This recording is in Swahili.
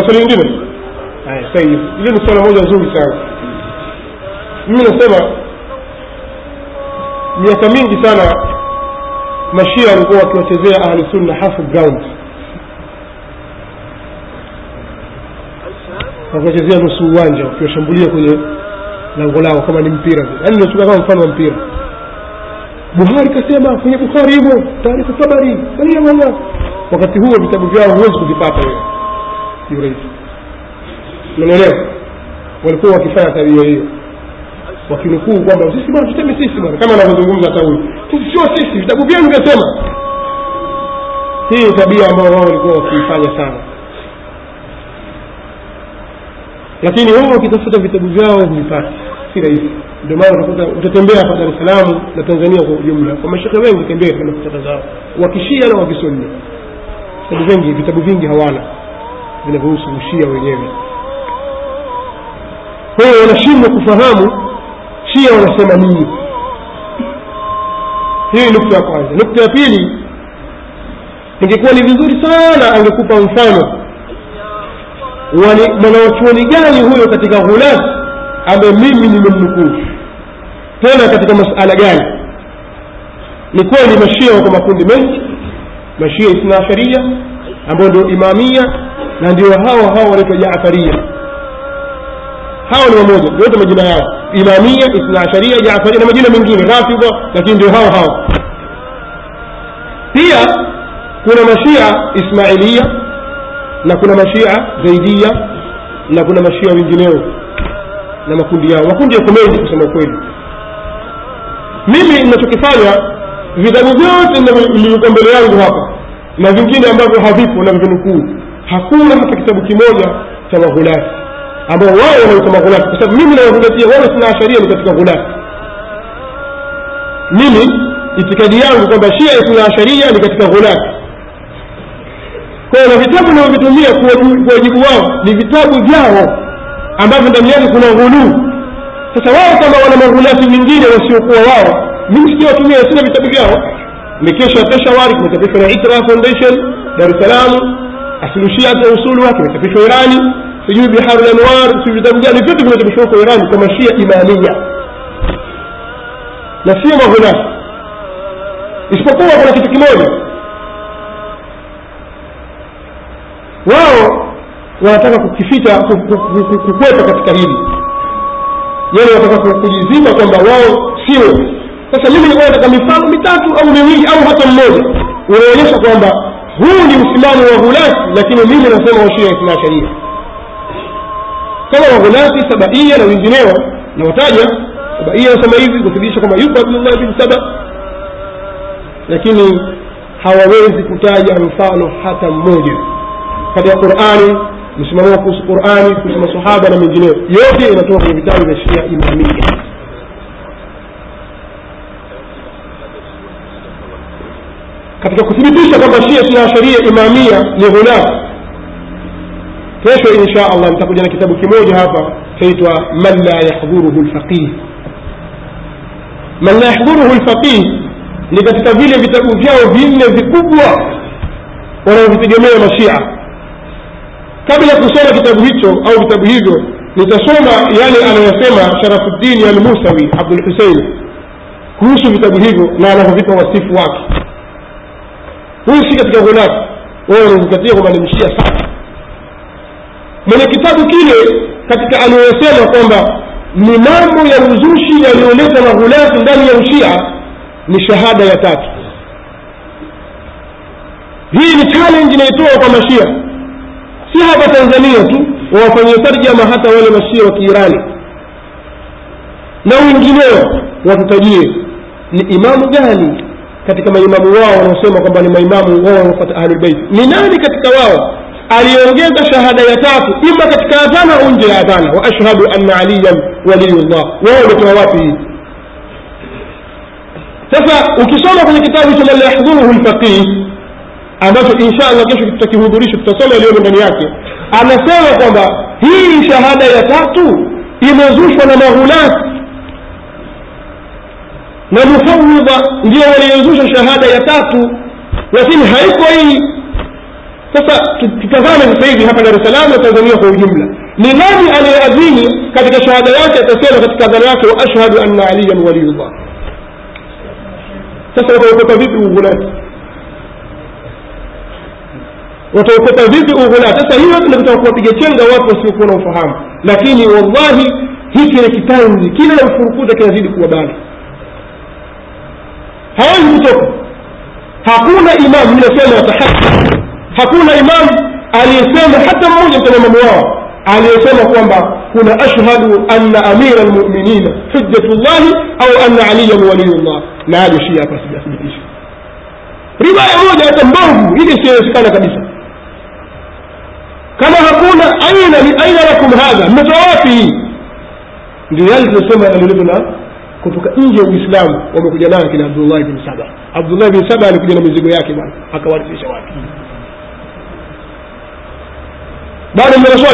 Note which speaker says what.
Speaker 1: swali lingine. Haya ni swala moja nzuri sana. Mimi nasema miaka mingi sana mashia walikuwa wakiwachezea ahlusunna half ground. Wakiwachezea nusu uwanja wakiwashambulia kwenye lango lao kama ni mpira. Yaani nachukua kama mfano wa mpira. Buhari kasema kwenye bukhari hivyo taarifa tabari. Sahihi wakati huo vitabu vyao huwezi kuvipata. wewe kiurahisi unaelewa walikuwa wakifanya tabia hiyo. Wakinukuu kwamba sisi bwana tuseme sisi bwana kama anavyozungumza hata sio sisi vitabu vyenu vyasema. Hii tabia ambayo wao walikuwa wakiifanya sana. Lakini wao wakitafuta vitabu vyao vipati si rahisi. Ndio maana utakuta utatembea hapa dar es salaam na tanzania kwa ujumla. Kwa mashehe wengi tembea katika maktaba zao. Wakishia na wakisunni vitabu vingi vitabu vingi hawana vinavyohusu wenyewe. Kwa hiyo wanashindwa kufahamu shia wanasema nini. Hii nukta ya kwanza. Nukta ya pili ingekuwa ni vizuri sana angekupa mfano. Mwanawachuoni gani huyo katika ghulat ambaye mimi nimemnukuu? Tena katika masala gani? Ni kweli mashia wako makundi mengi. Mashia isnaasharia ambayo ndio imamia na ndio hao hao wanaitwa jaafaria hawa ni wamoja yote majina yao. Imamia isna jafaria na majina mengine. Rafidha lakini ndio hao hao. Pia kuna mashia ismailia na kuna mashia zaidia na kuna mashia wengineo na makundi yao. Makundi yako mengi kusema ukweli. Mimi ninachokifanya vitabu vyote vilivyokuwa mbele yangu hapa na vingine ambavyo havipo na vinukuu hakuna hata kitabu kimoja cha maghulati ambao wao wanaita maghulati kwa sababu mimi nawazingatia wala sina asharia ni katika ghulati mimi itikadi yangu kwamba shia isna asharia ni katika ghulati kwao na vitabu navyovitumia kuwajibu wao ni vitabu vyao ambavyo ndani yake kuna ghuluu sasa wao kama wana maghulati mingine wasiokuwa wao mimi sikiwatumia sina vitabu vyao. Mikesha peshawari kimechapishwa na itra foundation dar es salaam asilushiat wake kimechapishwa irani sijui biharu lanwar sijui vitabu gani vyote vimechapishwa huko irani kwa mashia imamia. Na sio maghulati isipokuwa kuna kitu kimoja. Wao wanataka kukificha kukwepa katika hili. Yani wanataka kujizima kwamba wao sio. Sasa mimi nilikuwa nataka mifano mitatu au miwili au hata mmoja. Unaonyesha kwamba huu ni msimamo wa ghulati lakini mimi nasema washia isna sharia kama waghulati sabaia na wengineo nawataja sabaia nasema hivi kuthibitisha kwamba yuko abdullah bin saba lakini hawawezi kutaja mfano hata mmoja. Katika qurani msimamo kuhusu qurani kuhusu masahaba na mengineo yote inatoka kwenye vitabu vya shia imamia katika kuthibitisha kwamba shia sina sheria imamia ni ghulat kesho insha allah nitakuja na kitabu kimoja hapa chaitwa man la yahdhuruhu lfaqih man la yahdhuruhu lfaqih ni katika vile vitabu vyao vinne vikubwa wanaovitegemea mashia. Kabla ya kusoma kitabu hicho au vitabu hivyo nitasoma yale anayosema sharafuddini almusawi abdulhusein kuhusu vitabu hivyo na anavyovipa wasifu wake huyu si katika ghulati wewe unazingatia kwamba ni mshia sana. Mwenye kitabu kile katika aliyosema kwamba ni mambo ya uzushi yaliyoleta maghulati ndani ya ushia ni shahada ya tatu. Hii ni challenge inaitoa kwa mashia. Si hapa tanzania tu wawafanyie tarjama hata wale mashia wa kiirani. Na wengineo watutajie ni imamu gani katika maimamu wao wanaosema kwamba ni maimamu wao wanaofata ahlulbeit ni nani katika wao aliongeza shahada ya tatu ima katika adhana au nje ya adhana? Wa ashhadu anna aliyan waliyullah. Wao wametoa wapi hii? Sasa ukisoma kwenye kitabu cha man lfaqih ambacho insha allah kesho tutakihudhurisha tutasoma yaliyomo ndani yake anasema kwamba hii shahada ya tatu imezushwa na maghulati na mufawidha ndio waliozusha shahada ya tatu lakini haiko hii. Sasa tu- tutazame sasa hivi hapa dar es salaam na tanzania kwa ujumla. Ni nani aliyeadhini katika shahada yake atasema katika adhana yake wa ashhadu anna aliyan waliyullah? Sasa wataokota vipi ughulati wataokota vipi ughulati sasa hiyo tunataka kuwapiga chenga watu wasiokuwa na ufahamu. Lakini wallahi hiki ni kitanzi kile na ufurukuta kinazidi kuwa bali hawezi kutoka hakuna imam ninasema watahaki hakuna imam aliyesema hata mmoja maimamu wao aliyesema kwamba kuna ashhadu anna amira lmuminina hujjatullahi au anna aliyan waliyullah na aje shia hapa sijathibitisha riwaya moja hata mbovu ili isiyowezekana kabisa kama hakuna aina aina lakum hadha mmetoa wapi hii ndio yale tunasema yanaletwa na kutoka nje ya uislamu wamekuja nayo kina abdullahi bin saba. Abdullahi bin saba alikuja na mizigo yake bwana akawarithisha watu. Bado mna maswali